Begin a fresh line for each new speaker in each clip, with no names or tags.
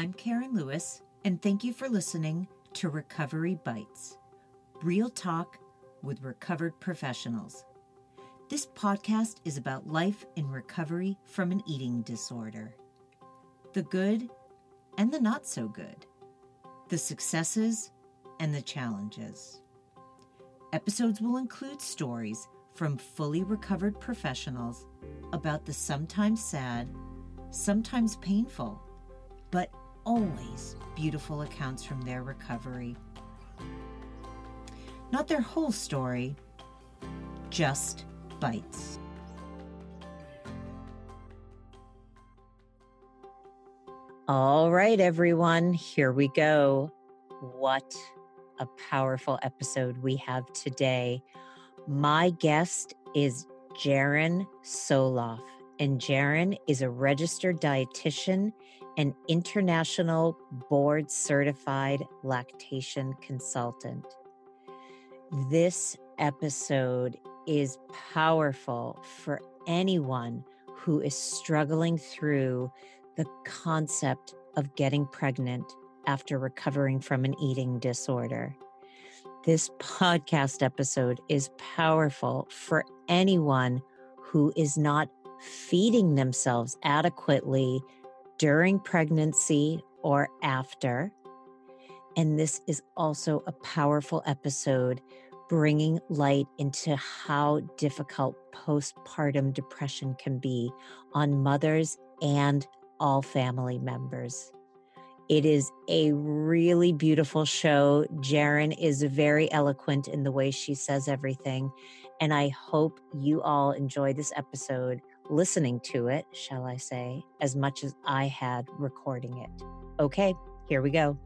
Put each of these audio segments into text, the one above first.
I'm Karen Lewis, and thank you for listening to Recovery Bites Real Talk with Recovered Professionals. This podcast is about life in recovery from an eating disorder the good and the not so good, the successes and the challenges. Episodes will include stories from fully recovered professionals about the sometimes sad, sometimes painful, but always beautiful accounts from their recovery. Not their whole story, just bites. All right, everyone, here we go. What a powerful episode we have today. My guest is Jaren Soloff, and Jaren is a registered dietitian and international board certified lactation consultant. This episode is powerful for anyone who is struggling through the concept of getting pregnant after recovering from an eating disorder. This podcast episode is powerful for anyone who is not feeding themselves adequately during pregnancy or after. And this is also a powerful episode bringing light into how difficult postpartum depression can be on mothers and all family members. It is a really beautiful show. Jaren is very eloquent in the way she says everything. And I hope you all enjoy this episode, listening to it, shall I say, as much as I had recording it. Okay, here we go.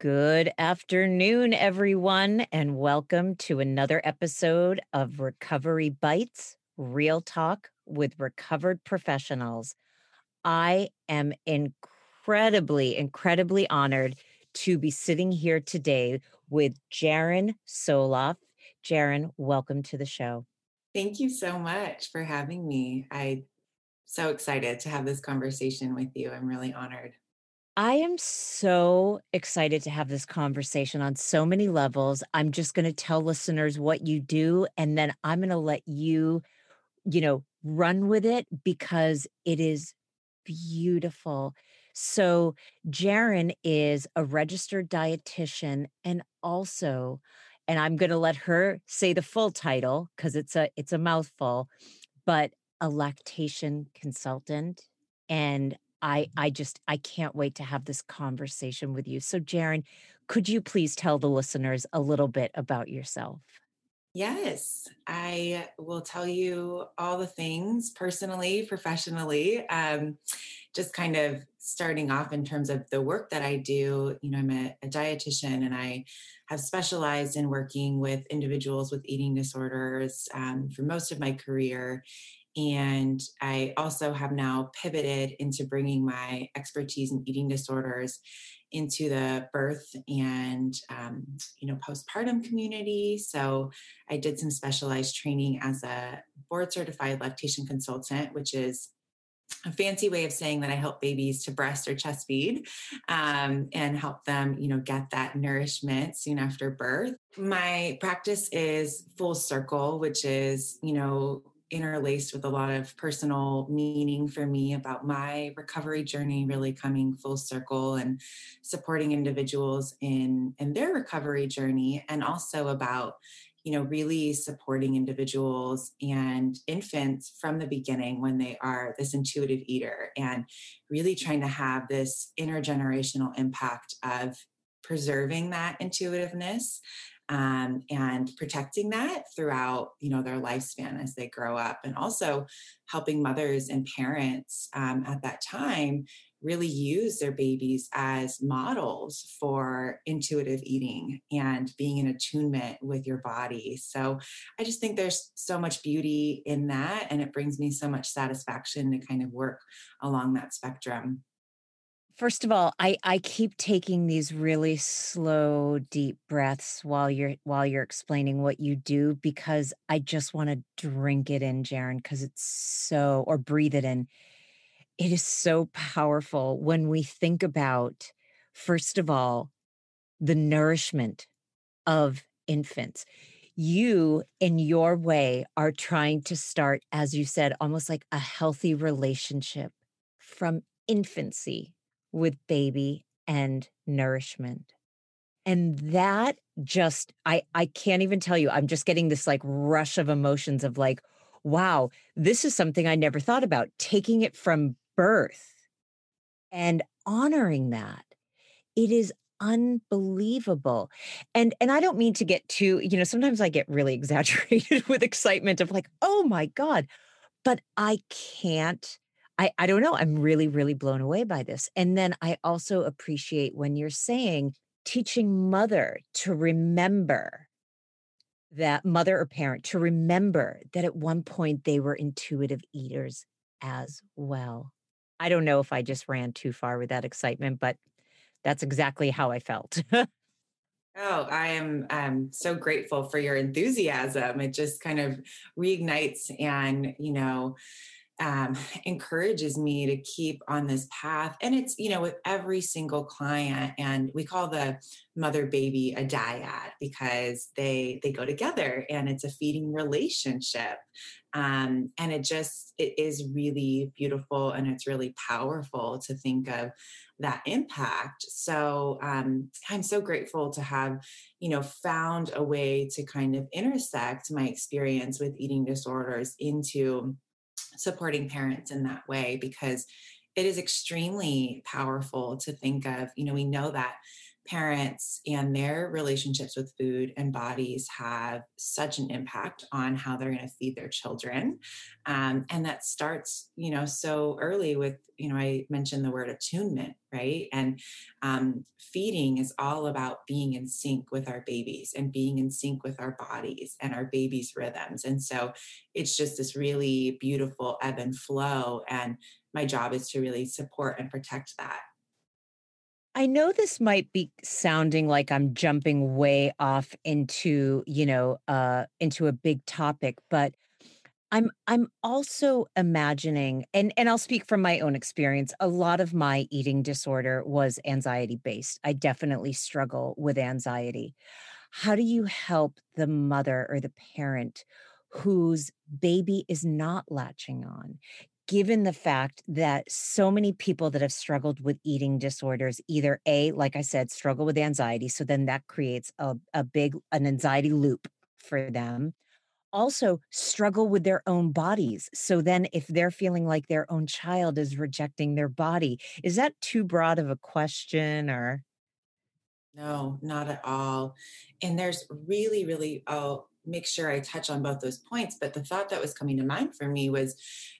Good afternoon, everyone, and welcome to another episode of Recovery Bites Real Talk with recovered professionals. I am incredibly, incredibly honored to be sitting here today with Jaren Soloff. Jaren, welcome to the show.
Thank you so much for having me. I'm so excited to have this conversation with you. I'm really honored.
I am so excited to have this conversation on so many levels. I'm just going to tell listeners what you do, and then I'm going to let you, you know, run with it because it is beautiful. So, Jaren is a registered dietitian and also, and I'm going to let her say the full title because it's a it's a mouthful, but a lactation consultant. And I I just I can't wait to have this conversation with you. So, Jaren, could you please tell the listeners a little bit about yourself?
Yes, I will tell you all the things personally, professionally. Um, just kind of starting off in terms of the work that I do. You know, I'm a, a dietitian and I have specialized in working with individuals with eating disorders um, for most of my career. And I also have now pivoted into bringing my expertise in eating disorders into the birth and um, you know postpartum community so i did some specialized training as a board certified lactation consultant which is a fancy way of saying that I help babies to breast or chest feed um, and help them, you know, get that nourishment soon after birth. My practice is full circle, which is, you know, interlaced with a lot of personal meaning for me about my recovery journey really coming full circle and supporting individuals in in their recovery journey and also about you know really supporting individuals and infants from the beginning when they are this intuitive eater and really trying to have this intergenerational impact of preserving that intuitiveness um, and protecting that throughout you know their lifespan as they grow up and also helping mothers and parents um, at that time really use their babies as models for intuitive eating and being in attunement with your body. So i just think there's so much beauty in that and it brings me so much satisfaction to kind of work along that spectrum
First of all, I I keep taking these really slow deep breaths while you're while you're explaining what you do because I just want to drink it in, Jaren, because it's so or breathe it in. it is so powerful when we think about, first of all, the nourishment of infants. You, in your way, are trying to start, as you said, almost like a healthy relationship from infancy with baby and nourishment. And that just, I, I can't even tell you, I'm just getting this like rush of emotions of like, wow, this is something I never thought about. Taking it from birth and honoring that. It is unbelievable. And and I don't mean to get too, you know, sometimes I get really exaggerated with excitement of like, "Oh my god." But I can't I I don't know, I'm really really blown away by this. And then I also appreciate when you're saying teaching mother to remember that mother or parent to remember that at one point they were intuitive eaters as well. I don't know if I just ran too far with that excitement, but that's exactly how I felt.
oh, I am um, so grateful for your enthusiasm. It just kind of reignites and, you know, um, encourages me to keep on this path. And it's, you know, with every single client, and we call the mother baby a dyad because they they go together and it's a feeding relationship. Um, and it just it is really beautiful and it's really powerful to think of that impact. So um, I'm so grateful to have, you know, found a way to kind of intersect my experience with eating disorders into supporting parents in that way because it is extremely powerful to think of you know we know that parents and their relationships with food and bodies have such an impact on how they're going to feed their children um, and that starts you know so early with you know i mentioned the word attunement right? And um, feeding is all about being in sync with our babies and being in sync with our bodies and our babies rhythms. And so it's just this really beautiful ebb and flow and my job is to really support and protect that
I know this might be sounding like I'm jumping way off into, you know, uh into a big topic, but I'm I'm also imagining and and I'll speak from my own experience. A lot of my eating disorder was anxiety based. I definitely struggle with anxiety. How do you help the mother or the parent whose baby is not latching on given the fact that so many people that have struggled with eating disorders either a like i said struggle with anxiety so then that creates a, a big an anxiety loop for them. Also struggle with their own bodies so then if they're feeling like their own child is rejecting their body is that too broad of a question or?
No not at all and there's really really oh make sure I touch on both those points. But the thought that was coming to mind for me was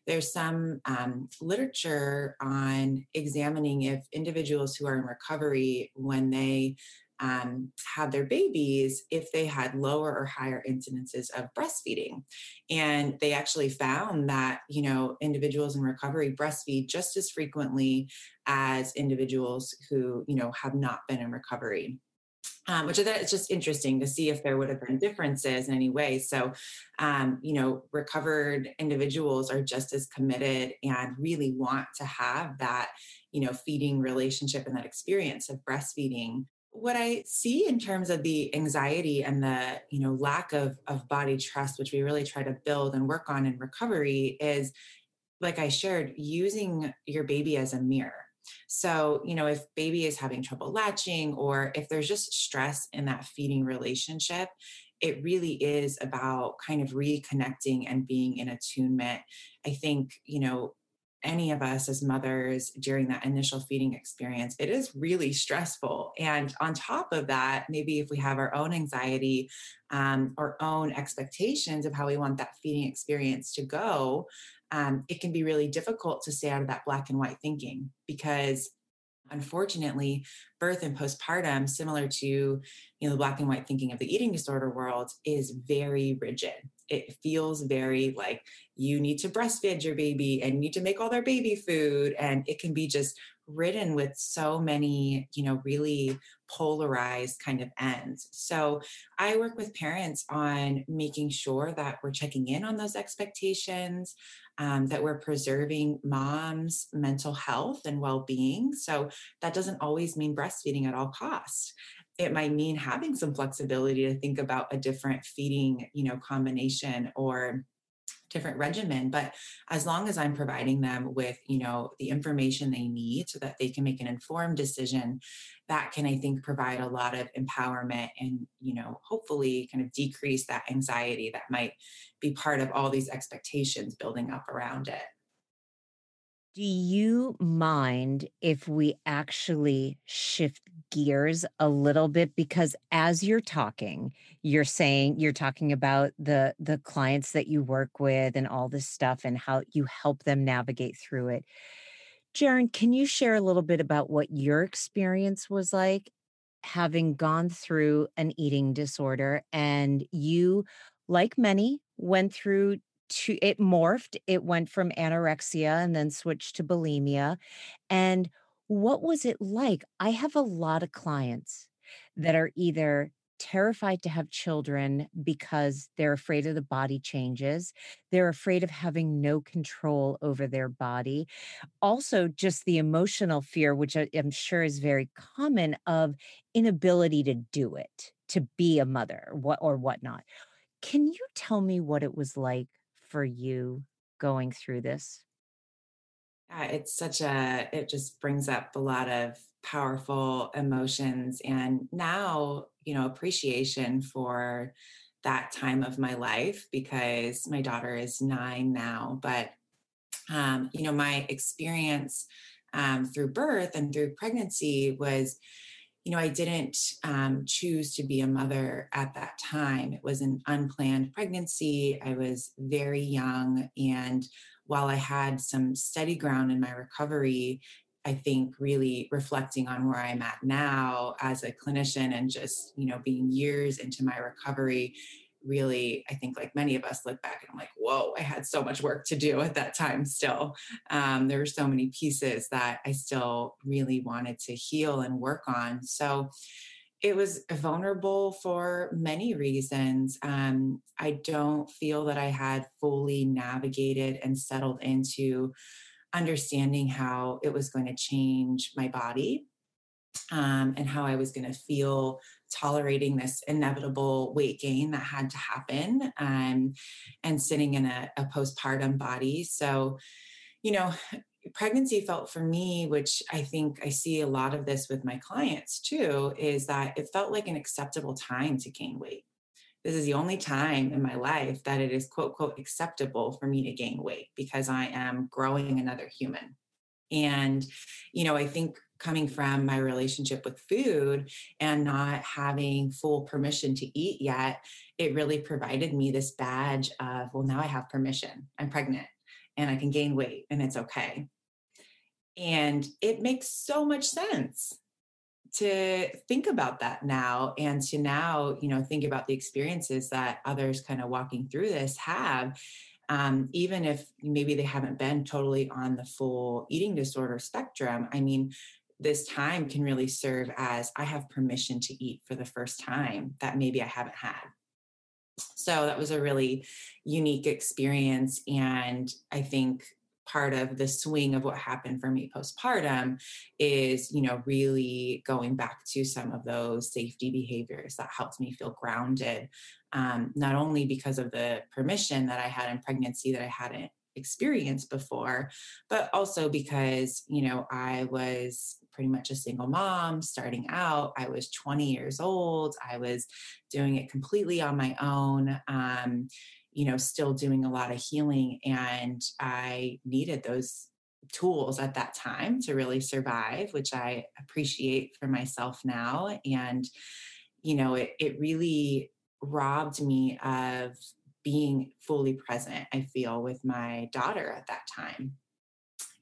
there's some um, literature on examining if individuals who are in recovery, when they um, had their babies, if they had lower or higher incidences of breastfeeding. And they actually found that, you know, individuals in recovery breastfeed just as frequently as individuals who, you know, have not been in recovery um, which I thought it's just interesting to see if there would have been differences in any way. So, um, you know, recovered individuals are just as committed and really want to have that, you know, feeding relationship and that experience of breastfeeding. What I see in terms of the anxiety and the, you know, lack of of body trust, which we really try to build and work on in recovery, is like I shared, using your baby as a mirror so, you know, if baby is having trouble latching or if there's just stress in that feeding relationship, it really is about kind of reconnecting and being in attunement. I think, you know, any of us as mothers during that initial feeding experience, it is really stressful. And on top of that, maybe if we have our own anxiety, um, our own expectations of how we want that feeding experience to go, um, it can be really difficult to stay out of that black and white thinking because unfortunately birth and postpartum similar to you know the black and white thinking of the eating disorder world is very rigid. It feels very like you need to breastfeed your baby and you need to make all their baby food and it can be just ridden with so many you know really polarized kind of ends. So I work with parents on making sure that we're checking in on those expectations, um, that we're preserving mom's mental health and well being. So that doesn't always mean breastfeeding at all costs. It might mean having some flexibility to think about a different feeding, you know, combination or different regimen but as long as i'm providing them with you know the information they need so that they can make an informed decision that can i think provide a lot of empowerment and you know hopefully kind of decrease that anxiety that might be part of all these expectations building up around it
do you mind if we actually shift gears a little bit because as you're talking, you're saying you're talking about the the clients that you work with and all this stuff and how you help them navigate through it. Jaren, can you share a little bit about what your experience was like having gone through an eating disorder and you like many went through to it morphed. It went from anorexia and then switched to bulimia. And what was it like? I have a lot of clients that are either terrified to have children because they're afraid of the body changes. They're afraid of having no control over their body. Also, just the emotional fear, which I'm sure is very common, of inability to do it, to be a mother or whatnot. Can you tell me what it was like for you going through this?
Yeah, it's such a, it just brings up a lot of powerful emotions and now, you know, appreciation for that time of my life because my daughter is nine now. But, um, you know, my experience um, through birth and through pregnancy was you know, I didn't um, choose to be a mother at that time. It was an unplanned pregnancy. I was very young. And while I had some steady ground in my recovery, I think really reflecting on where I'm at now as a clinician and just, you know, being years into my recovery, really, I think like many of us look back and I'm like, whoa, I had so much work to do at that time still. Um, there were so many pieces that I still really wanted to heal and work on. So it was vulnerable for many reasons. Um, I don't feel that I had fully navigated and settled into understanding how it was going to change my body um, and how I was going to feel tolerating this inevitable weight gain that had to happen um, and sitting in a, a postpartum body. So, you know, pregnancy felt for me, which I think I see a lot of this with my clients too, is that it felt like an acceptable time to gain weight. This is the only time in my life that it is quote, quote, acceptable for me to gain weight because I am growing another human. And, you know, I think coming from my relationship with food and not having full permission to eat yet, it really provided me this badge of, well, now I have permission. I'm pregnant and I can gain weight and it's okay. And it makes so much sense to think about that now and to now, you know, think about the experiences that others kind of walking through this have. Um, even if maybe they haven't been totally on the full eating disorder spectrum, I mean, this time can really serve as I have permission to eat for the first time that maybe I haven't had. So that was a really unique experience. And I think part of the swing of what happened for me postpartum is, you know, really going back to some of those safety behaviors that helped me feel grounded, um, not only because of the permission that I had in pregnancy that I hadn't experienced before, but also because, you know, I was pretty much a single mom starting out. I was 20 years old. I was doing it completely on my own. Um, you know, still doing a lot of healing. And I needed those tools at that time to really survive, which I appreciate for myself now. And, you know, it, it really robbed me of being fully present, I feel, with my daughter at that time.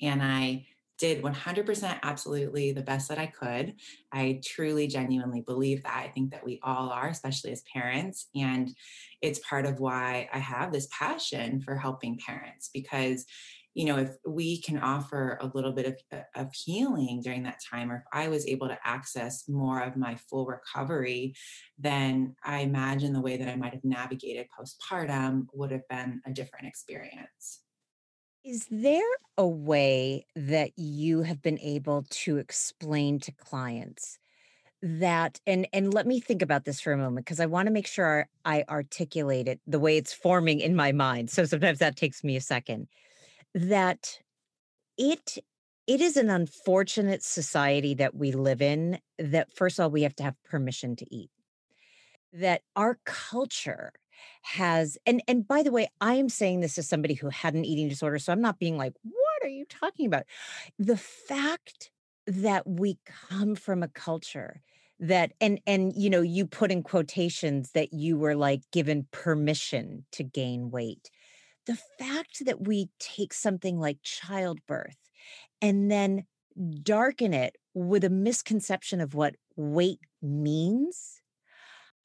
And I did 100% absolutely the best that I could. I truly, genuinely believe that. I think that we all are, especially as parents. And it's part of why I have this passion for helping parents because you know, if we can offer a little bit of, uh, of healing during that time, or if I was able to access more of my full recovery, then I imagine the way that I might have navigated postpartum would have been a different experience.
Is there a way that you have been able to explain to clients that and and let me think about this for a moment because I want to make sure I articulate it the way it's forming in my mind. So sometimes that takes me a second. That it it is an unfortunate society that we live in that first of all we have to have permission to eat. That our culture has and and by the way, I am saying this as somebody who had an eating disorder so I'm not being like what are you talking about? The fact that we come from a culture that and and you know you put in quotations that you were like given permission to gain weight the fact that we take something like childbirth and then darken it with a misconception of what weight means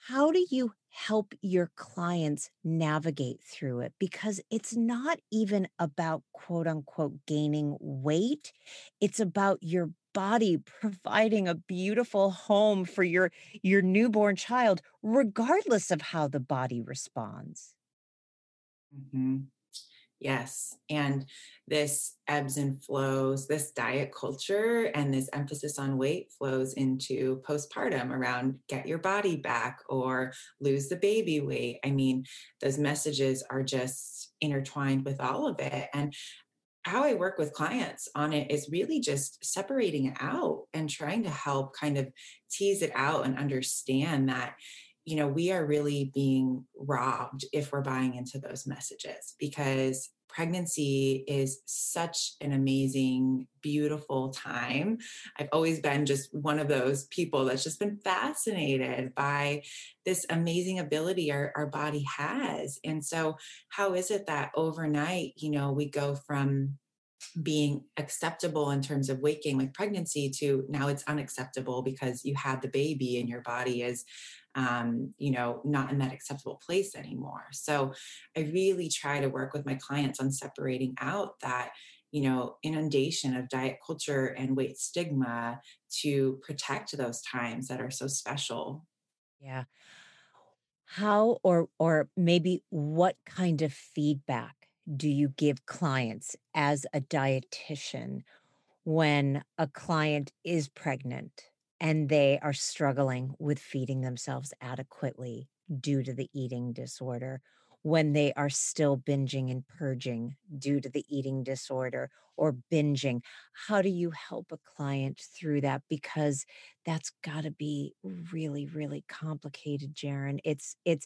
how do you help your clients navigate through it? Because it's not even about quote unquote gaining weight. It's about your body providing a beautiful home for your your newborn child regardless of how the body responds
mm-hmm. yes and this ebbs and flows this diet culture and this emphasis on weight flows into postpartum around get your body back or lose the baby weight i mean those messages are just intertwined with all of it and how I work with clients on it is really just separating it out and trying to help kind of tease it out and understand that you know we are really being robbed if we're buying into those messages because pregnancy is such an amazing beautiful time. I've always been just one of those people that's just been fascinated by this amazing ability our, our body has. And so how is it that overnight you know we go from being acceptable in terms of gain with pregnancy to now it's unacceptable because you had the baby and your body is um, you know not in that acceptable place anymore. So i really try to work with my clients on separating out that you know inundation of diet culture and weight stigma to protect those times that are so special.
Yeah. How or or maybe what kind of feedback do you give clients as a dietitian when a client is pregnant and they are struggling with feeding themselves adequately due to the eating disorder? When they are still binging and purging due to the eating disorder or binging how do you help a client through that? Because that's got to be really really complicated Jaren. It's it's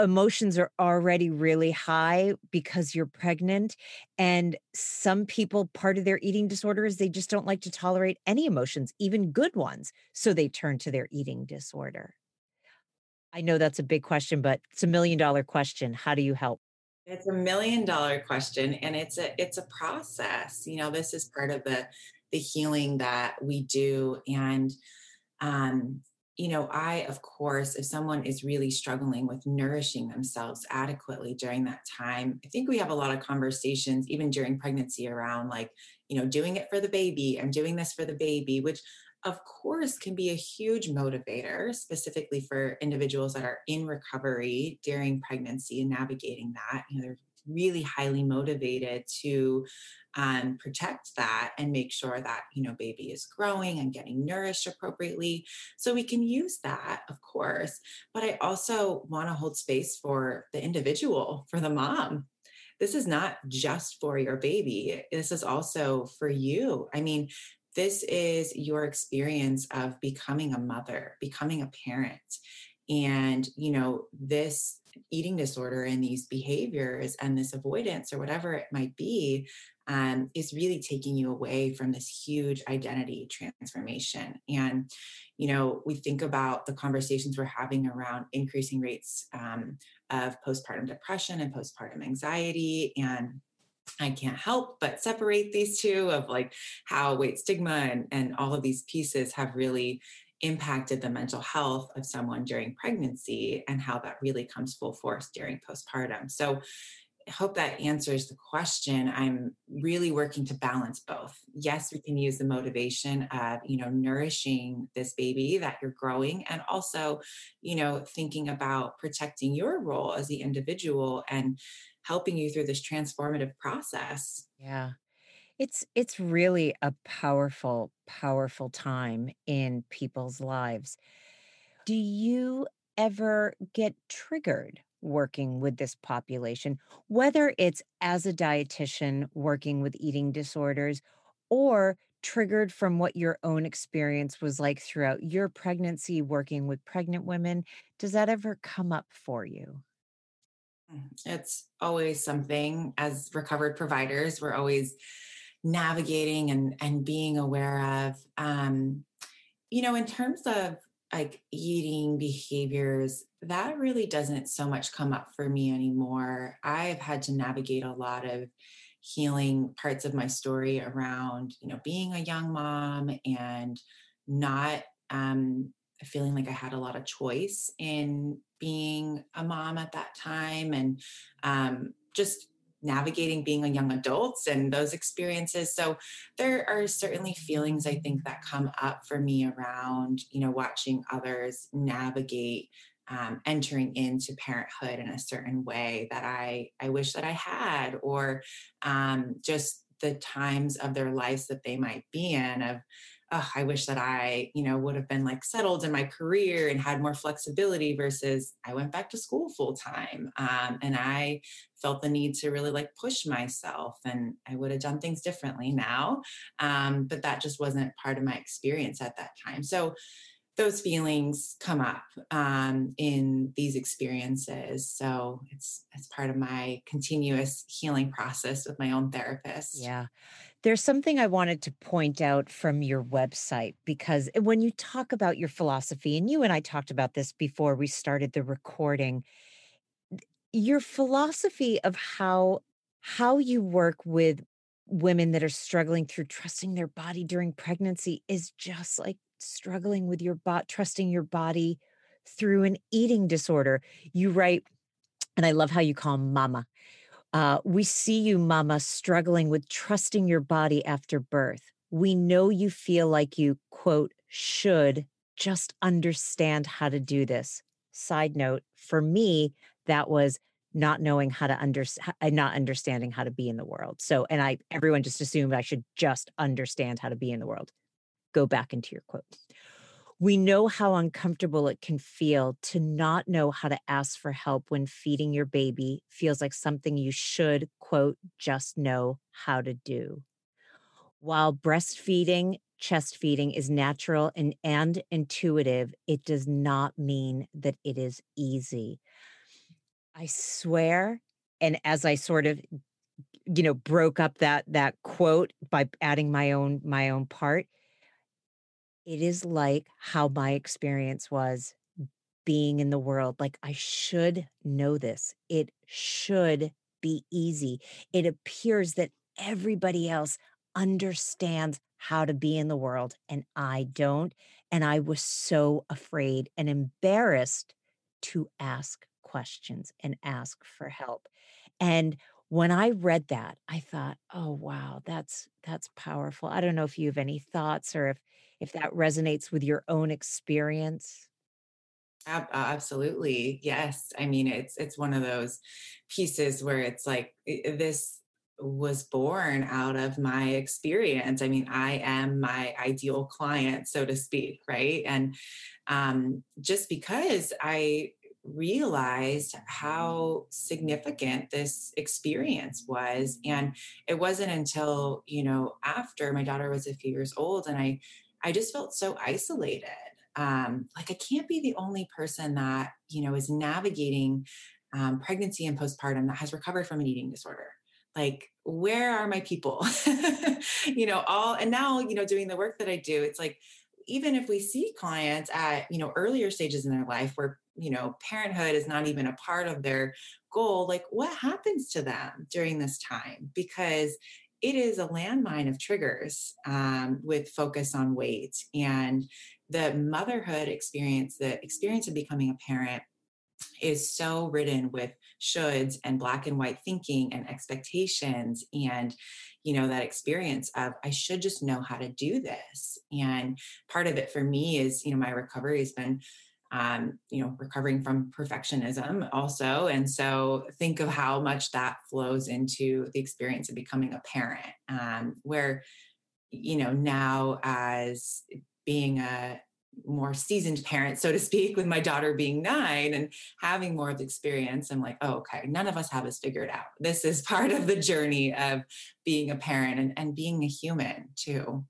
emotions are already really high because you're pregnant and some people part of their eating disorder is they just don't like to tolerate any emotions even good ones so they turn to their eating disorder I know that's a big question, but it's a million dollar question. How do you help?
It's a million dollar question and it's a it's a process. You know, this is part of the the healing that we do and um you know, I, of course, if someone is really struggling with nourishing themselves adequately during that time, I think we have a lot of conversations, even during pregnancy, around like, you know, doing it for the baby. I'm doing this for the baby, which of course, can be a huge motivator, specifically for individuals that are in recovery during pregnancy and navigating that. You know, they're really highly motivated to um, protect that and make sure that you know baby is growing and getting nourished appropriately. So we can use that of course but i also want to hold space for the individual for the mom. This is not just for your baby. This is also for you. I mean this is your experience of becoming a mother, becoming a parent. And, you know, this eating disorder and these behaviors and this avoidance or whatever it might be um, is really taking you away from this huge identity transformation. And, you know, we think about the conversations we're having around increasing rates um, of postpartum depression and postpartum anxiety and I can't help but separate these two of like how weight stigma and, and all of these pieces have really impacted the mental health of someone during pregnancy and how that really comes full force during postpartum. So I hope that answers the question i'm really working to balance both yes we can use the motivation of you know nourishing this baby that you're growing and also you know thinking about protecting your role as the individual and helping you through this transformative process
yeah it's it's really a powerful powerful time in people's lives do you ever get triggered working with this population, whether it's as a dietitian working with eating disorders or triggered from what your own experience was like throughout your pregnancy working with pregnant women. Does that ever come up for you?
It's always something as recovered providers, we're always navigating and, and being aware of. Um, you know, in terms of like eating behaviors, that really doesn't so much come up for me anymore. I've had to navigate a lot of healing parts of my story around, you know, being a young mom and not um, feeling like I had a lot of choice in being a mom at that time and um, just navigating being a young adult and those experiences. So there are certainly feelings I think that come up for me around, you know, watching others navigate um, entering into parenthood in a certain way that I I wish that I had, or um, just the times of their lives that they might be in of oh, I wish that I, you know, would have been like settled in my career and had more flexibility versus I went back to school full time. Um, and I felt the need to really like push myself and I would have done things differently now. Um, but that just wasn't part of my experience at that time. So those feelings come up um, in these experiences. So it's it's part of my continuous healing process with my own therapist.
Yeah. There's something I wanted to point out from your website because eh, when you talk about your philosophy, and you and I talked about this before we started the recording, your philosophy of how how you work with women that are struggling through trusting their body during pregnancy is just like struggling with your bot trusting your body through an eating disorder. You write, and I love how you call mama uh, we see you, mama, struggling with trusting your body after birth. We know you feel like you, quote, should just understand how to do this. Side note, for me, that was not knowing how to understand, not understanding how to be in the world. So, and I, everyone just assumed I should just understand how to be in the world. Go back into your quote we know how uncomfortable it can feel to not know how to ask for help when feeding your baby feels like something you should, quote, just know how to do. While breastfeeding, chest feeding is natural and, and intuitive, it does not mean that it is easy. I swear, and as I sort of you know broke up that that quote by adding my own my own part it is like how my experience was being in the world. Like, I should know this. It should be easy. It appears that everybody else understands how to be in the world, and I don't. And I was so afraid and embarrassed to ask questions and ask for help. And when I read that, I thought, "Oh wow, that's that's powerful." I don't know if you have any thoughts or if if that resonates with your own experience.
Absolutely. Yes. I mean, it's it's one of those pieces where it's like this was born out of my experience. I mean, I am my ideal client, so to speak, right? And um, just because I realized how significant this experience was and it wasn't until you know after my daughter was a few years old and i i just felt so isolated um like i can't be the only person that you know is navigating um, pregnancy and postpartum that has recovered from an eating disorder. Like where are my people? You know all and now you know doing the work that i do it's like even if we see clients at you know earlier stages in their life where you know parenthood is not even a part of their goal like what happens to them during this time? Because it is a landmine of triggers um, with focus on weight and the motherhood experience the experience of becoming a parent is so ridden with shoulds and black and white thinking and expectations and you know that experience of i should just know how to do this and part of it for me is you know my recovery has been um, you know, recovering from perfectionism also. And so think of how much that flows into the experience of becoming a parent, um, where, you know, now as being a more seasoned parent, so to speak, with my daughter being nine and having more of the experience, I'm like, oh, okay, none of us have this figured out. This is part of the journey of being a parent and, and being a human too.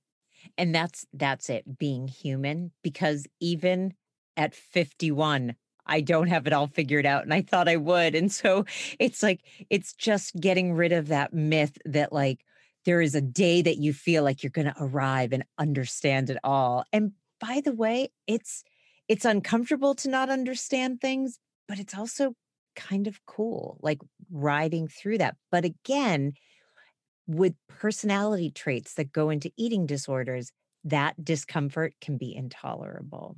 And that's that's it, being human, because even at 51 I don't have it all figured out and I thought I would. And so it's like it's just getting rid of that myth that like there is a day that you feel like you're going to arrive and understand it all. And by the way, it's it's uncomfortable to not understand things, but it's also kind of cool like riding through that. But again, with personality traits that go into eating disorders, that discomfort can be intolerable.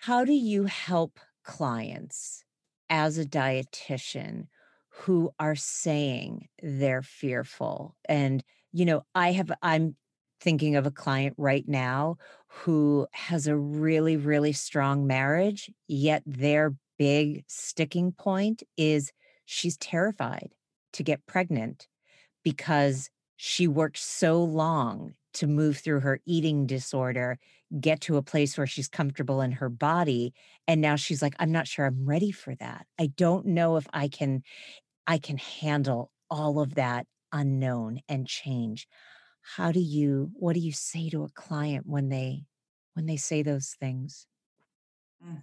How do you help clients as a dietitian who are saying they're fearful? And, you know, I have, I'm thinking of a client right now who has a really, really strong marriage, yet their big sticking point is she's terrified to get pregnant because she worked so long to move through her eating disorder, get to a place where she's comfortable in her body. And now she's like, I'm not sure I'm ready for that. I don't know if I can, I can handle all of that unknown and change. How do you, what do you say to a client when they, when they say those things?
Mm.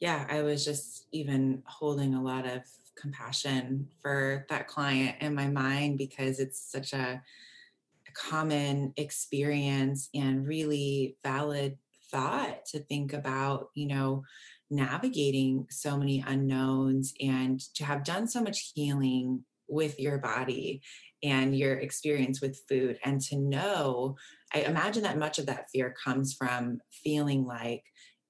Yeah, I was just even holding a lot of compassion for that client in my mind because it's such a common experience and really valid thought to think about, you know, navigating so many unknowns and to have done so much healing with your body and your experience with food and to know i imagine that much of that fear comes from feeling like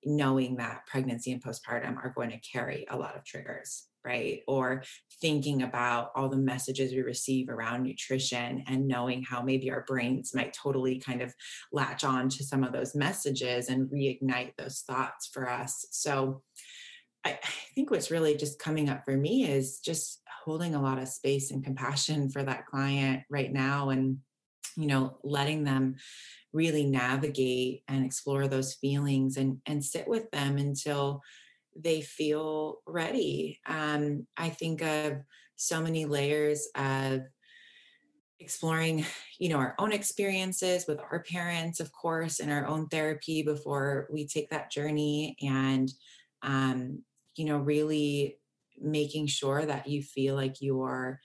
knowing that pregnancy and postpartum are going to carry a lot of triggers right? Or thinking about all the messages we receive around nutrition and knowing how maybe our brains might totally kind of latch on to some of those messages and reignite those thoughts for us. So I, think what's really just coming up for me is just holding a lot of space and compassion for that client right now and you know letting them really navigate and explore those feelings and and sit with them until they feel ready. Um, I think of so many layers of exploring you know our own experiences with our parents of course in our own therapy before we take that journey and um, you know really making sure that you feel like you're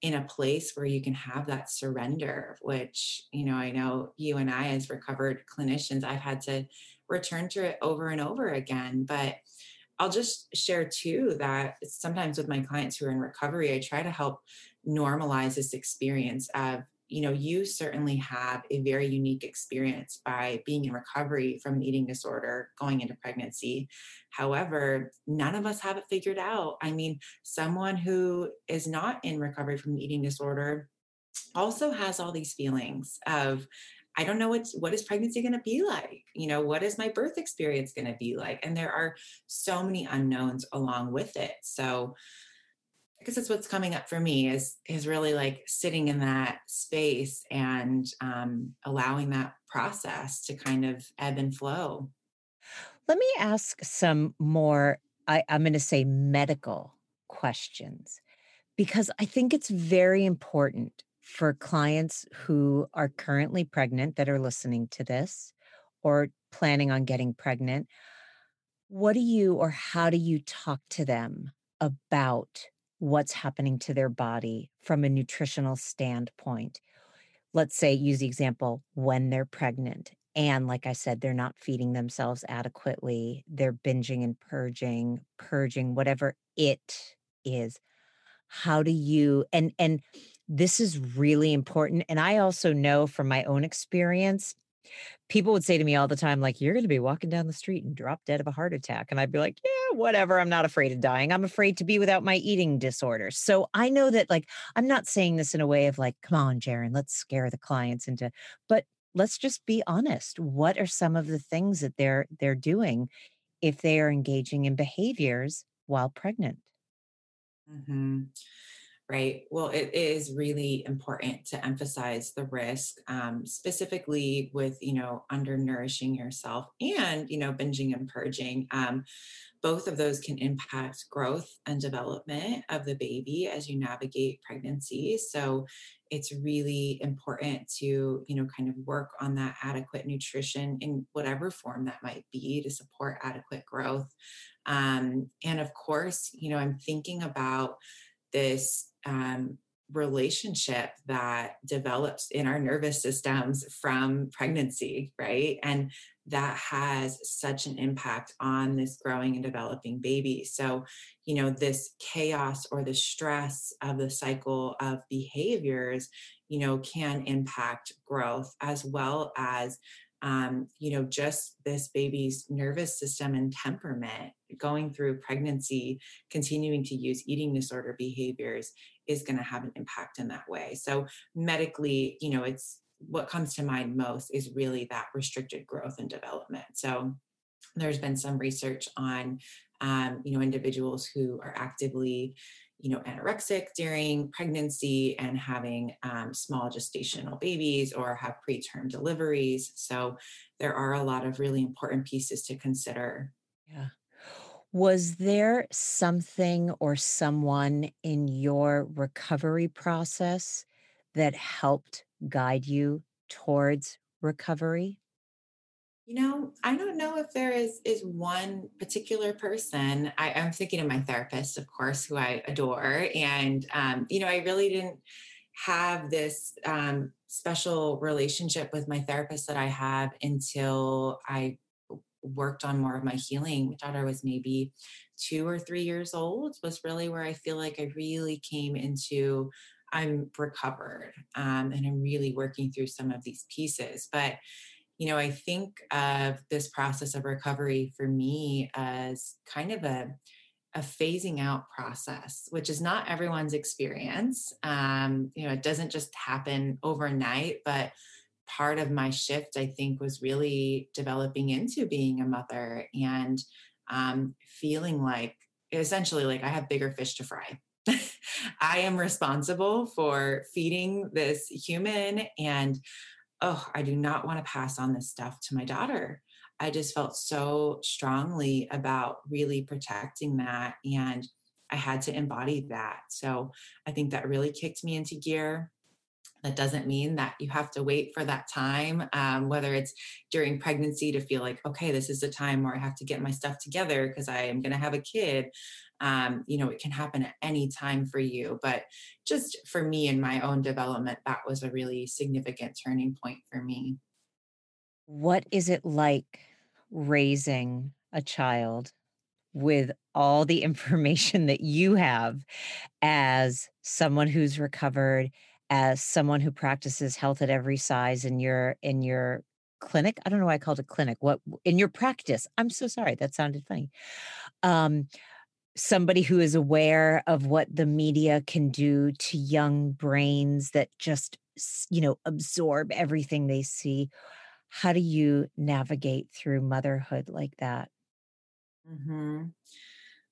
in a place where you can have that surrender which you know i know you and i as recovered clinicians i've had to return to it over and over again but I'll just share too that sometimes with my clients who are in recovery, I try to help normalize this experience of, you know, you certainly have a very unique experience by being in recovery from an eating disorder going into pregnancy. However, none of us have it figured out. I mean, someone who is not in recovery from an eating disorder also has all these feelings of I don't know what's what is pregnancy going to be like? You know, what is my birth experience going to be like? And there are so many unknowns along with it. So I guess that's what's coming up for me is is really like sitting in that space and um, allowing that process to kind of ebb and flow.
Let me ask some more. I, I'm going to say medical questions because I think it's very important for clients who are currently pregnant that are listening to this or planning on getting pregnant, what do you or how do you talk to them about what's happening to their body from a nutritional standpoint? Let's say, use the example when they're pregnant. And like I said, they're not feeding themselves adequately. They're binging and purging, purging, whatever it is. How do you, and, and, this is really important. And I also know from my own experience, people would say to me all the time, like, you're going to be walking down the street and drop dead of a heart attack. And I'd be like, yeah, whatever. I'm not afraid of dying. I'm afraid to be without my eating disorder. So I know that, like, I'm not saying this in a way of like, come on, Jaren, let's scare the clients into, but let's just be honest. What are some of the things that they're they're doing if they are engaging in behaviors while pregnant?
Mm-hmm. Right. Well, it is really important to emphasize the risk, um, specifically with, you know, undernourishing yourself and, you know, binging and purging. Um, both of those can impact growth and development of the baby as you navigate pregnancy. So it's really important to, you know, kind of work on that adequate nutrition in whatever form that might be to support adequate growth. Um, and of course, you know, I'm thinking about this um, relationship that develops in our nervous systems from pregnancy, right? And that has such an impact on this growing and developing baby. So, you know, this chaos or the stress of the cycle of behaviors, you know, can impact growth as well as um, you know, just this baby's nervous system and temperament going through pregnancy, continuing to use eating disorder behaviors is going to have an impact in that way. So, medically, you know, it's what comes to mind most is really that restricted growth and development. So, there's been some research on, um, you know, individuals who are actively you know anorexic during pregnancy and having um, small gestational babies or have preterm deliveries. So there are a lot of really important pieces to consider.
Yeah. Was there something or someone in your recovery process that helped guide you towards recovery
you know, I don't know if there is is one particular person. I, am thinking of my therapist, of course, who I adore, and um, you know, I really didn't have this um, special relationship with my therapist that I have until I worked on more of my healing. My daughter was maybe two or three years old. Was really where I feel like I really came into. I'm recovered, um, and I'm really working through some of these pieces, but you know, I think of this process of recovery for me as kind of a a phasing out process, which is not everyone's experience. Um, you know, it doesn't just happen overnight, but part of my shift, I think, was really developing into being a mother and um, feeling like essentially like I have bigger fish to fry. I am responsible for feeding this human and oh, I do not want to pass on this stuff to my daughter. I just felt so strongly about really protecting that. And I had to embody that. So I think that really kicked me into gear. That doesn't mean that you have to wait for that time, um, whether it's during pregnancy to feel like, okay, this is the time where I have to get my stuff together because I am going to have a kid. Um, you know, it can happen at any time for you. But just for me in my own development, that was a really significant turning point for me.
What is it like raising a child with all the information that you have as someone who's recovered as someone who practices health at every size in your in your clinic? I don't know why i called it clinic. What in your practice? I'm so sorry that sounded funny. Um somebody who is aware of what the media can do to young brains that just you know absorb everything they see. How do you navigate through motherhood like that?
Mm-hmm.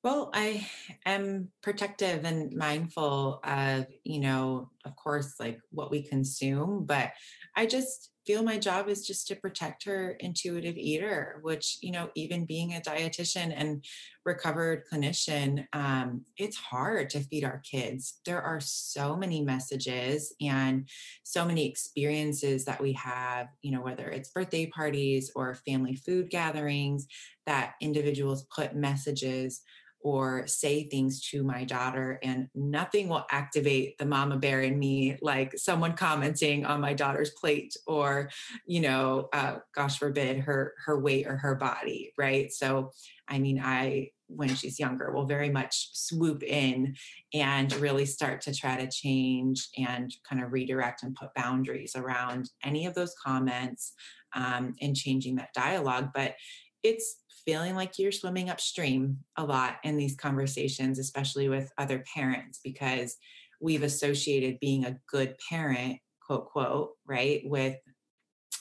Well, I am protective and mindful of, you know, of course, like what we consume, but I just feel my job is just to protect her intuitive eater, which, you know, even being a dietitian and recovered clinician, um, it's hard to feed our kids. There are so many messages and so many experiences that we have, you know, whether it's birthday parties or family food gatherings, that individuals put messages or say things to my daughter and nothing will activate the mama bear in me like someone commenting on my daughter's plate or you know uh, gosh forbid her her weight or her body right? So i mean i when she's younger will very much swoop in and really start to try to change and kind of redirect and put boundaries around any of those comments um, and changing that dialogue but it's feeling like you're swimming upstream a lot in these conversations, especially with other parents, because we've associated being a good parent, quote, quote, right, with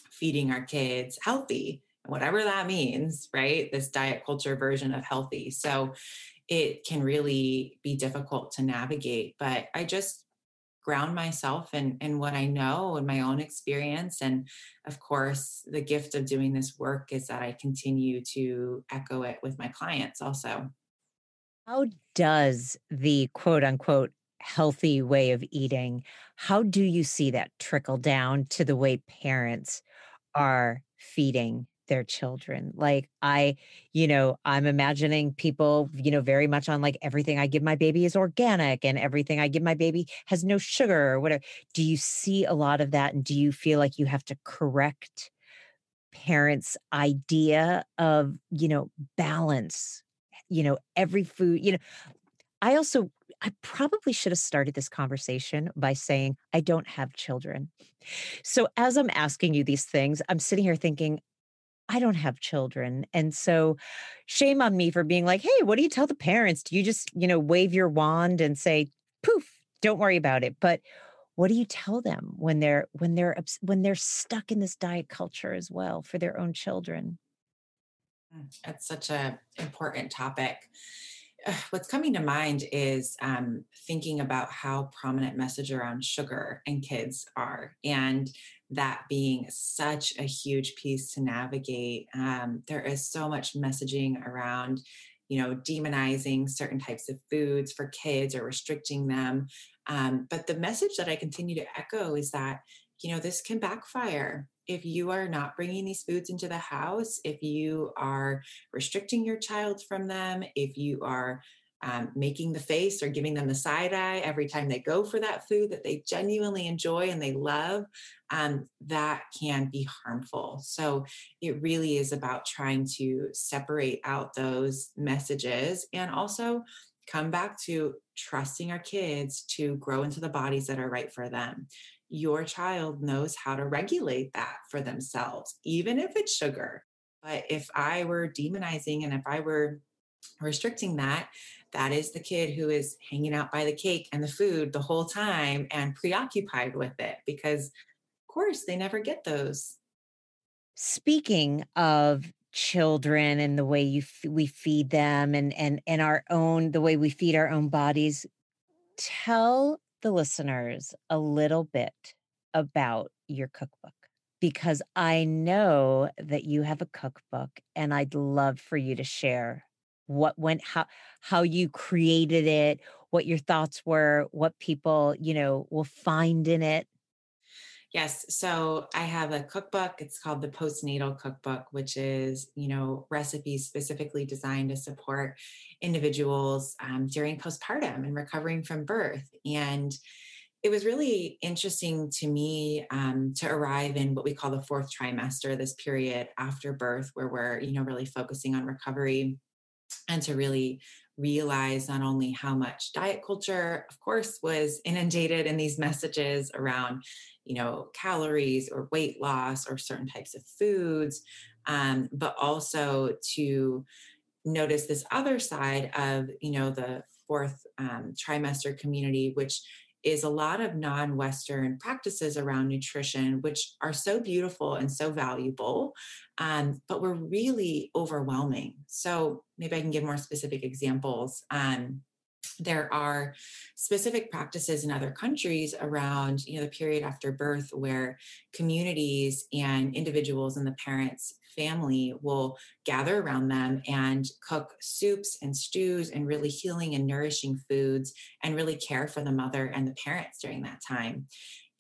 feeding our kids healthy, whatever that means, right? This diet culture version of healthy. So it can really be difficult to navigate. But I just ground myself in, in what I know and my own experience. And of course, the gift of doing this work is that I continue to echo it with my clients also.
How does the quote unquote healthy way of eating, how do you see that trickle down to the way parents are feeding their children. Like I, you know, I'm imagining people, you know, very much on like everything I give my baby is organic and everything I give my baby has no sugar or whatever. Do you see a lot of that? And do you feel like you have to correct parents' idea of, you know, balance? You know, every food, you know, I also I probably should have started this conversation by saying, I don't have children. So, as I'm asking you these things, I'm sitting here thinking, I don't have children. And so shame on me for being like, hey, what do you tell the parents? Do you just, you know, wave your wand and say, poof, don't worry about it. But what do you tell them when they're when they're when they're stuck in this diet culture as well for their own children?
Mm, that's such a important topic. What's coming to mind is um, thinking about how prominent message around sugar and kids are, and that being such a huge piece to navigate. Um, there is so much messaging around, you know, demonizing certain types of foods for kids or restricting them. Um, but the message that I continue to echo is that, you know, this can backfire if you are not bringing these foods into the house, if you are restricting your child from them, if you are um, making the face or giving them the side eye every time they go for that food that they genuinely enjoy and they love, um, that can be harmful. So it really is about trying to separate out those messages and also come back to trusting our kids to grow into the bodies that are right for them. Your child knows how to regulate that for themselves, even if it's sugar. But if I were demonizing and if I were restricting that, that is the kid who is hanging out by the cake and the food the whole time and preoccupied with it because, of course, they never get those.
Speaking of children and the way you f- we feed them and and and our own the way we feed our own bodies tell the listeners a little bit about your cookbook because I know that you have a cookbook and I'd love for you to share what went how how you created it what your thoughts were what people you know will find in it
yes so i have a cookbook it's called the postnatal cookbook which is you know recipes specifically designed to support individuals um, during postpartum and recovering from birth and it was really interesting to me um, to arrive in what we call the fourth trimester this period after birth where we're you know really focusing on recovery and to really realize not only how much diet culture of course was inundated in these messages around you know calories or weight loss or certain types of foods um, but also to notice this other side of you know the fourth um, trimester community which is a lot of non Western practices around nutrition, which are so beautiful and so valuable, um, but were really overwhelming. So maybe I can give more specific examples. Um, there are specific practices in other countries around you know the period after birth where communities and individuals and the parents family will gather around them and cook soups and stews and really healing and nourishing foods and really care for the mother and the parents during that time.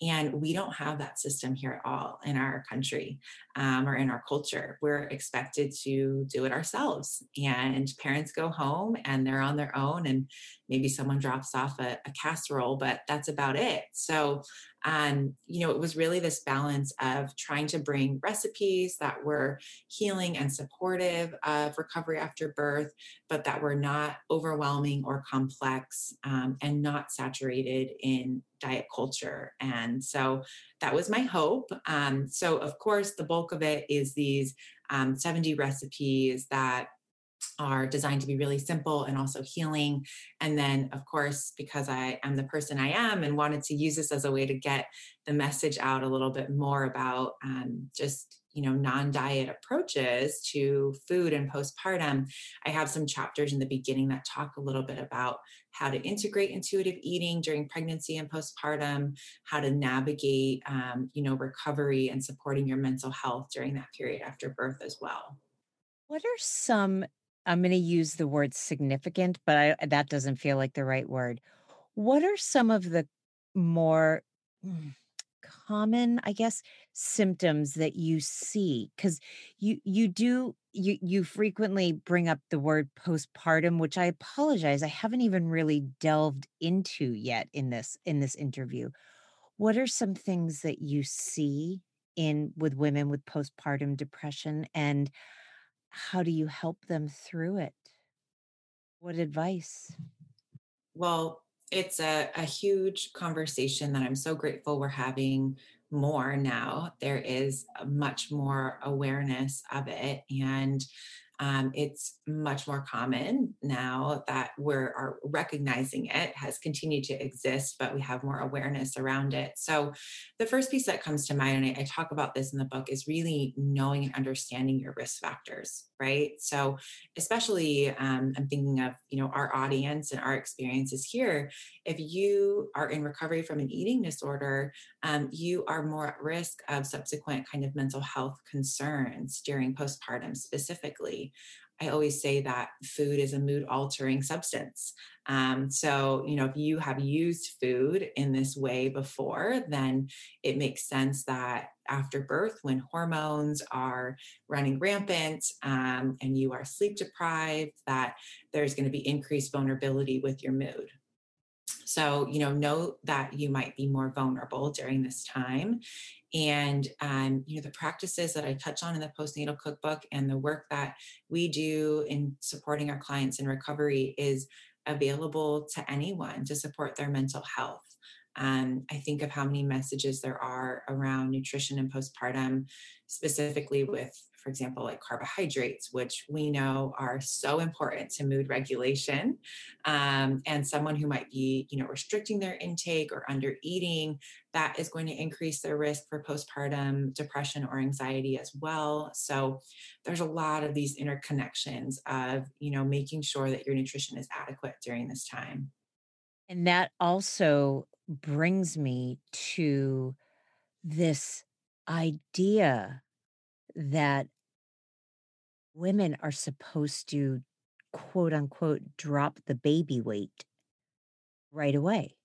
And we don't have that system here at all in our country um, or in our culture. We're expected to do it ourselves. And parents go home and they're on their own, and maybe someone drops off a, a casserole, but that's about it. So and, you know, it was really this balance of trying to bring recipes that were healing and supportive of recovery after birth, but that were not overwhelming or complex um, and not saturated in diet culture. And so that was my hope. Um, so, of course, the bulk of it is these um, 70 recipes that are designed to be really simple and also healing. And then, of course, because I am the person I am and wanted to use this as a way to get the message out a little bit more about um, just you know non-diet approaches to food and postpartum i have some chapters in the beginning that talk a little bit about how to integrate intuitive eating during pregnancy and postpartum how to navigate um, you know recovery and supporting your mental health during that period after birth as well
what are some I'm going to use the word significant, but I, that doesn't feel like the right word. What are some of the more mm, common, I guess, symptoms that you see? Because you you do you you frequently bring up the word postpartum, which I apologize, I haven't even really delved into yet in this in this interview. What are some things that you see in with women with postpartum depression and how do you help them through it? What advice?
Well, it's a, a huge conversation that I'm so grateful we're having more now. There is uh, much more awareness of it. And um, it's much more common now that we're recognizing it has continued to exist, but we have more awareness around it. So, the first piece that comes to mind, and I, I talk about this in the book, is really knowing and understanding your risk factors, right? So, especially, um, I'm thinking of you know our audience and our experiences here. If you are in recovery from an eating disorder, um, you are more at risk of subsequent kind of mental health concerns during postpartum, specifically. I always say that food is a mood altering substance. Um, so, you know, if you have used food in this way before, then it makes sense that after birth, when hormones are running rampant um, and you are sleep deprived, that there's going to be increased vulnerability with your mood. So, you know, know that you might be more vulnerable during this time. And um, you know the practices that i touch on in the postnatal cookbook and the work that we do in supporting our clients in recovery is available to anyone to support their mental health um, i think of how many messages there are around nutrition and postpartum specifically with for example, like carbohydrates, which we know are so important to mood regulation. Um, and someone who might be, you know, restricting their intake or under eating, that is going to increase their risk for postpartum depression or anxiety as well. So there's a lot of these interconnections of, you know, making sure that your nutrition is adequate during this time.
And that also brings me to this idea that women are supposed to quote unquote drop the baby weight right away.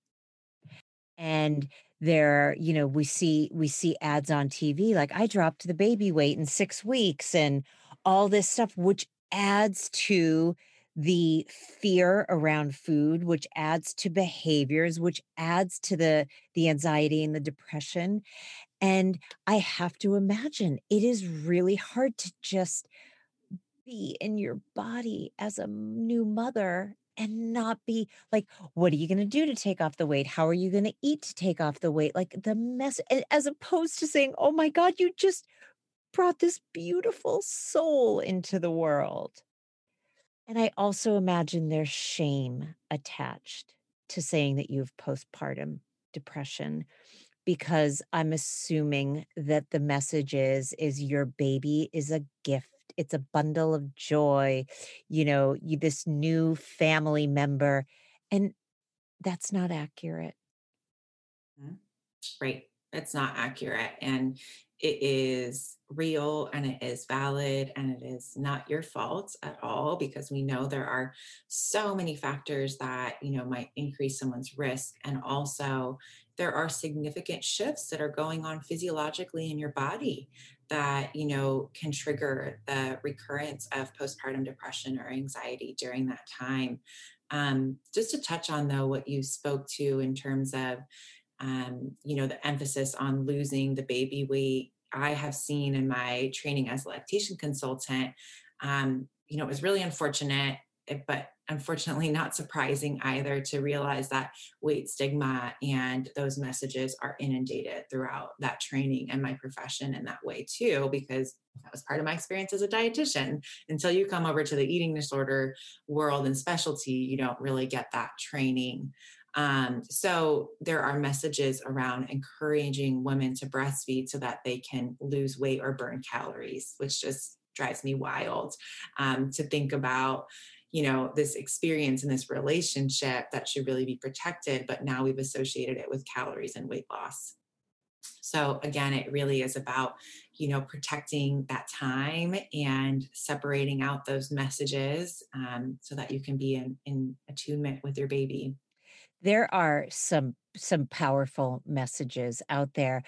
And there you know we see we see ads on tv like i dropped the baby weight in 6 weeks and all this stuff which adds to the fear around food which adds to behaviors which adds to the the anxiety and the depression and I have to imagine it is really hard to just be in your body as a new mother and not be like, what are you going to do to take off the weight? How are you going to eat to take off the weight? Like the mess, as opposed to saying, oh my God, you just brought this beautiful soul into the world. And I also imagine there's shame attached to saying that you have postpartum depression because I'm assuming that the message is is your baby is a gift. It's a bundle of joy, you know, you this new family member and that's not accurate.
Mm-hmm. Right. It's not accurate and it is real and it is valid and it is not your fault at all because we know there are so many factors that you know might increase someone's risk and also there are significant shifts that are going on physiologically in your body that you know can trigger the recurrence of postpartum depression or anxiety during that time. Um, just to touch on though what you spoke to in terms of um, you know the emphasis on losing the baby weight i have seen in my training as a lactation consultant um, you know it was really unfortunate eh, but unfortunately not surprising either to realize that weight stigma and those messages are inundated throughout that training and my profession in that way too because that was part of my experience as a dietitian. Until you come over to the eating disorder world and specialty you don't really get that training um, so there are messages around encouraging women to breastfeed so that they can lose weight or burn calories which just drives me wild um, to think about you know this experience and this relationship that should really be protected but now we've associated it with calories and weight loss. So again it really is about you know protecting that time and separating out those messages um, so that you can be in, in attunement with your baby
there are some some powerful messages out there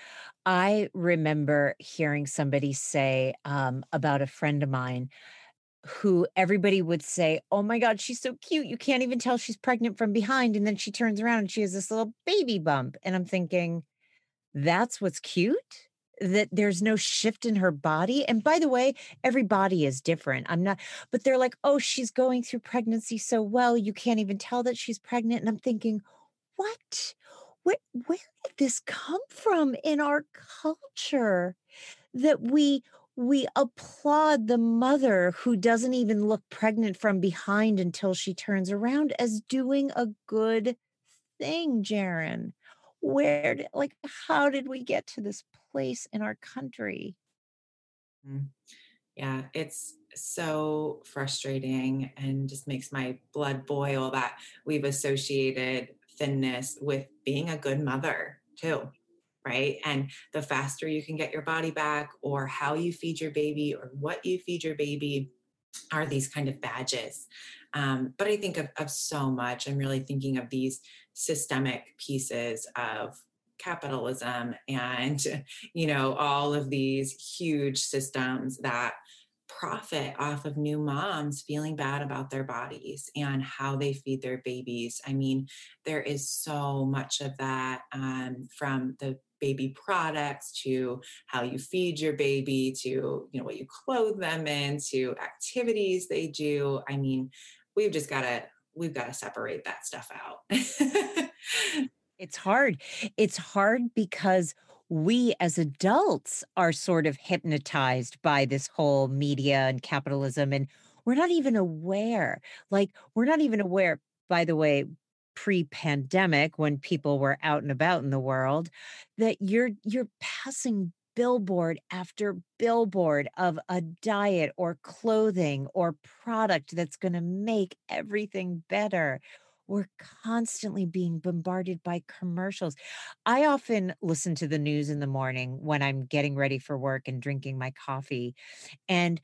i remember hearing somebody say um, about a friend of mine who everybody would say, Oh my God, she's so cute. You can't even tell she's pregnant from behind. And then she turns around and she has this little baby bump. And I'm thinking, That's what's cute? That there's no shift in her body. And by the way, every body is different. I'm not, but they're like, Oh, she's going through pregnancy so well. You can't even tell that she's pregnant. And I'm thinking, What? Where, where did this come from in our culture that we we applaud the mother who doesn't even look pregnant from behind until she turns around as doing a good thing, Jaren. Where, did, like, how did we get to this place in our country?
Mm. Yeah, it's so frustrating and just makes my blood boil that we've associated thinness with being a good mother, too right? And the faster you can get your body back, or how you feed your baby, or what you feed your baby, are these kind of badges. Um, but I think of, of so much. I'm really thinking of these systemic pieces of capitalism and you know all of these huge systems that profit off of new moms feeling bad about their bodies and how they feed their babies. I mean, there is so much of that um, from the baby products to how you feed your baby to you know what you clothe them in to activities they do i mean we've just got to we've got to separate that stuff out
it's hard. It's hard because we as adults are sort of hypnotized by this whole media and capitalism and we're not even aware like we're not even aware by the way pre-pandemic when people were out and about in the world that you're you're passing billboard after billboard of a diet or clothing or product that's going to make everything better we're constantly being bombarded by commercials. I often listen to the news in the morning when I'm getting ready for work and drinking my coffee. And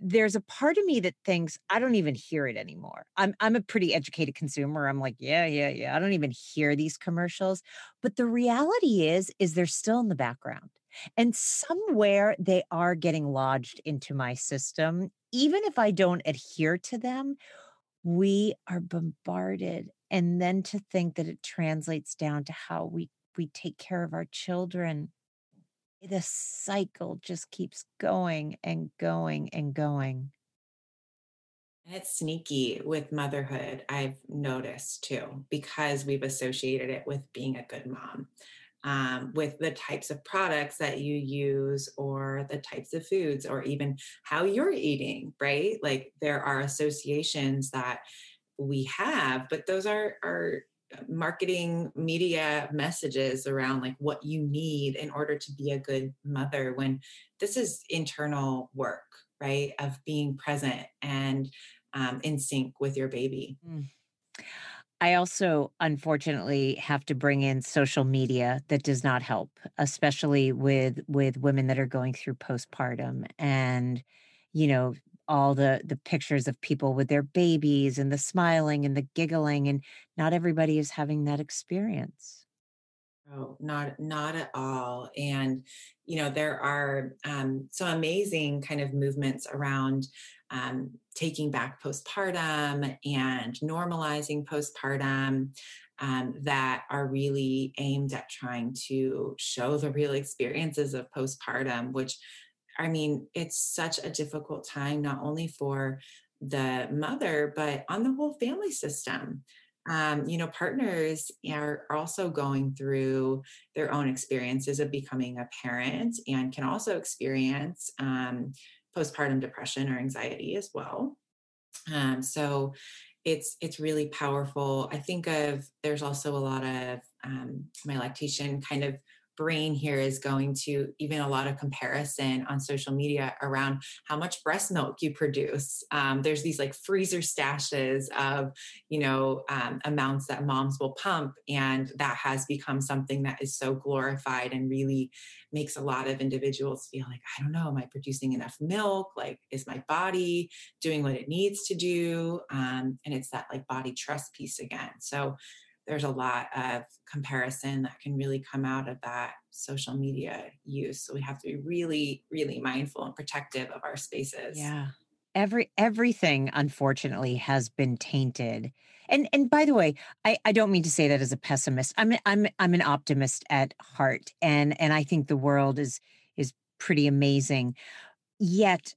there's a part of me that thinks I don't even hear it anymore. I'm I'm a pretty educated consumer. I'm like, yeah, yeah, yeah. I don't even hear these commercials. But the reality is is they're still in the background. And somewhere they are getting lodged into my system. Even if I don't adhere to them, we are bombarded. And then to think that it translates down to how we we take care of our children the cycle just keeps going and going and going.
It's sneaky with motherhood, I've noticed too, because we've associated it with being a good mom, um, with the types of products that you use, or the types of foods, or even how you're eating, right? Like there are associations that we have, but those are, are marketing media messages around like what you need in order to be a good mother when this is internal work right of being present and um, in sync with your baby mm.
I also unfortunately have to bring in social media that does not help, especially with with women that are going through postpartum and you know all the the pictures of people with their babies and the smiling and the giggling and not everybody is having that experience
Oh, not not at all. And you know, there are um, some amazing kind of movements around um, taking back postpartum and normalizing postpartum um, that are really aimed at trying to show the real experiences of postpartum, which I mean, it's such a difficult time, not only for the mother, but on the whole family system um, you know, partners are also going through their own experiences of becoming a parent and can also experience um, postpartum depression or anxiety as well. Um, so it's it's really powerful. I think of there's also a lot of um, my lactation kind of brain here is going to even a lot of comparison on social media around how much breast milk you produce. Um, there's these like freezer stashes of, you know, um, amounts that moms will pump. And that has become something that is so glorified and really makes a lot of individuals feel like, I don't know, am I producing enough milk? Like, is my body doing what it needs to do? Um, and it's that like body trust piece again. So, there's a lot of comparison that can really come out of that social media use. So we have to be really, really mindful and protective of our spaces.
Yeah. Every everything unfortunately has been tainted. And and by the way, I, I don't mean to say that as a pessimist. I'm I'm I'm an optimist at heart and and I think the world is is pretty amazing. Yet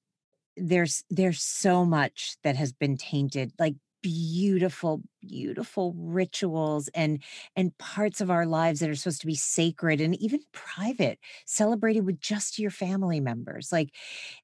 there's there's so much that has been tainted like beautiful beautiful rituals and and parts of our lives that are supposed to be sacred and even private celebrated with just your family members. Like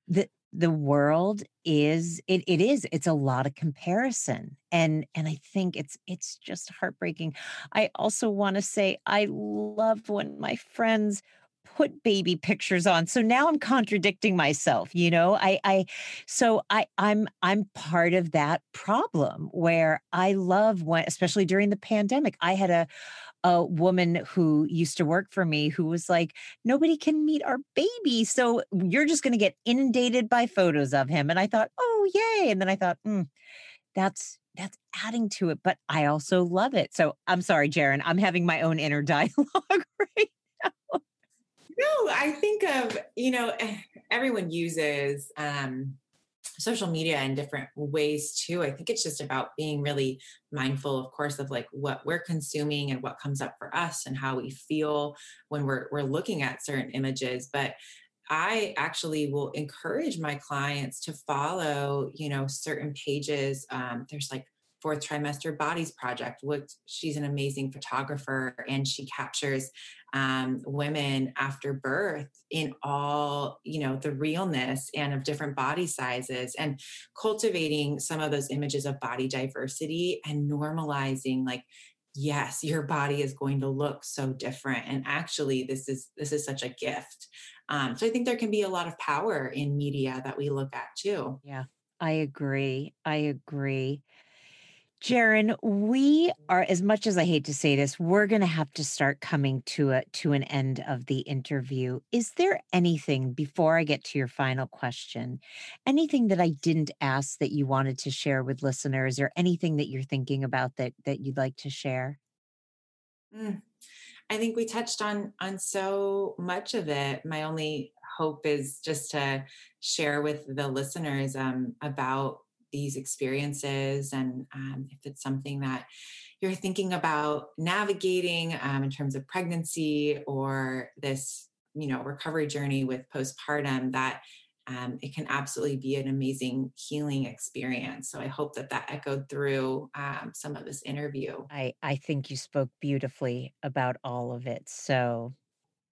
the the world is it it is it's a lot of comparison and and i think it's it's just heartbreaking. I also want to say i love when my friends put baby pictures on so now i'm contradicting myself you know? I i so i i'm i'm part of that problem where i love when especially during the pandemic i had a a woman who used to work for me who was like nobody can meet our baby so you're just going to get inundated by photos of him. And i thought oh yay. And then i thought mm, that's that's adding to it but i also love it. So i'm sorry Jaren i'm having my own inner dialogue right
no, I think of, you know, eh, everyone uses um, social media in different ways too. I think it's just about being really mindful, of course, of like what we're consuming and what comes up for us and how we feel when we're we're looking at certain images. But I actually will encourage my clients to follow, you know, certain pages. Um, there's like fourth trimester bodies project which she's an amazing photographer and she captures um, women after birth in all you know the realness and of different body sizes and cultivating some of those images of body diversity and normalizing like yes your body is going to look so different and actually this is this is such a gift. Um, so i think there can be a lot of power in media that we look at too.
Yeah i agree i agree Jaren, we are as much as I hate to say this, we're going to have to start coming to a to an end of the interview. Is there anything before I get to your final question, anything that I didn't ask that you wanted to share with listeners or anything that you're thinking about that that you'd like to share?
Mm, I think we touched on on so much of it. My only hope is just to share with the listeners um, about these experiences and um, if it's something that you're thinking about navigating um, in terms of pregnancy or this you know recovery journey with postpartum that um, it can absolutely be an amazing healing experience. So i hope that that echoed through um, some of this interview.
I i think you spoke beautifully about all of it. So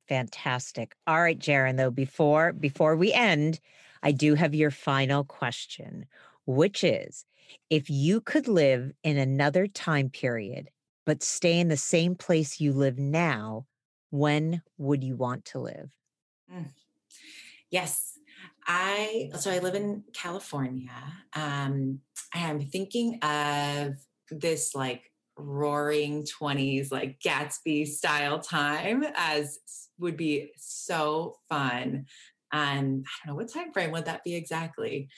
fantastic. All right Jaren though before before we end i do have your final question which is if you could live in another time period, but stay in the same place you live now, when would you want to live? Mm.
Yes. I so I live in California. Um, I am thinking of this like roaring 20s like Gatsby style time as would be so fun. And I don't know what time frame would that be exactly.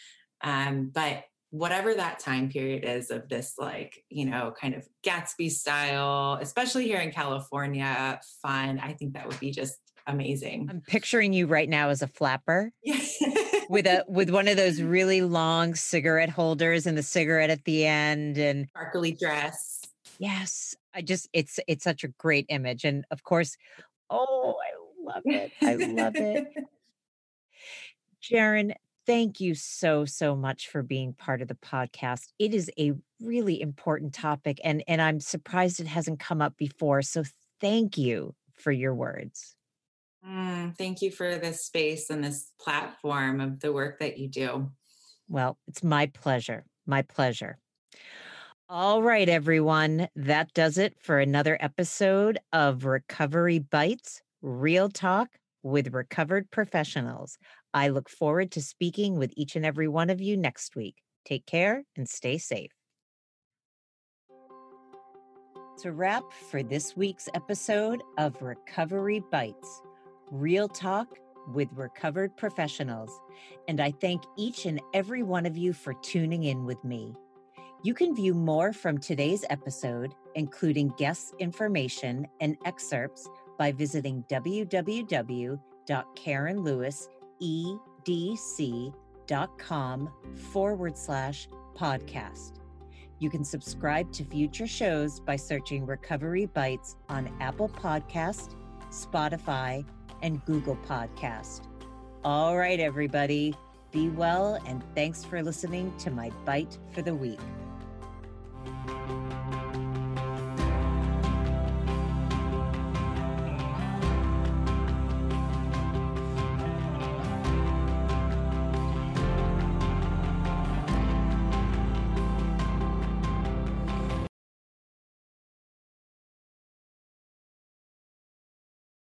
Um, but whatever that time period is of this, like, you know, kind of Gatsby style, especially here in California, fun. I think that would be just amazing.
I'm picturing you right now as a flapper. Yes. with a with one of those really long cigarette holders and the cigarette at the end and
sparkly dress.
Yes. I just it's it's such a great image. And of course, oh, I love it. I love it. Jaren, thank you so so much for being part of the podcast. It is a really important topic and and I'm surprised it hasn't come up before. So thank you for your words.
Mm, thank you for this space and this platform of the work that you do.
Well, it's my pleasure. My pleasure. All right, everyone. That does it for another episode of Recovery Bites Real Talk with Recovered Professionals. I look forward to speaking with each and every one of you next week. Take care and stay safe. To wrap for this week's episode of Recovery Bites real talk with recovered professionals. And I thank each and every one of you for tuning in with me. You can view more from today's episode, including guest information and excerpts, by visiting www.karenlewisedc.com forward slash podcast. You can subscribe to future shows by searching Recovery Bites on Apple Podcast, Spotify, and Google Podcast. All right, everybody, be well, and thanks for listening to my Bite for the Week.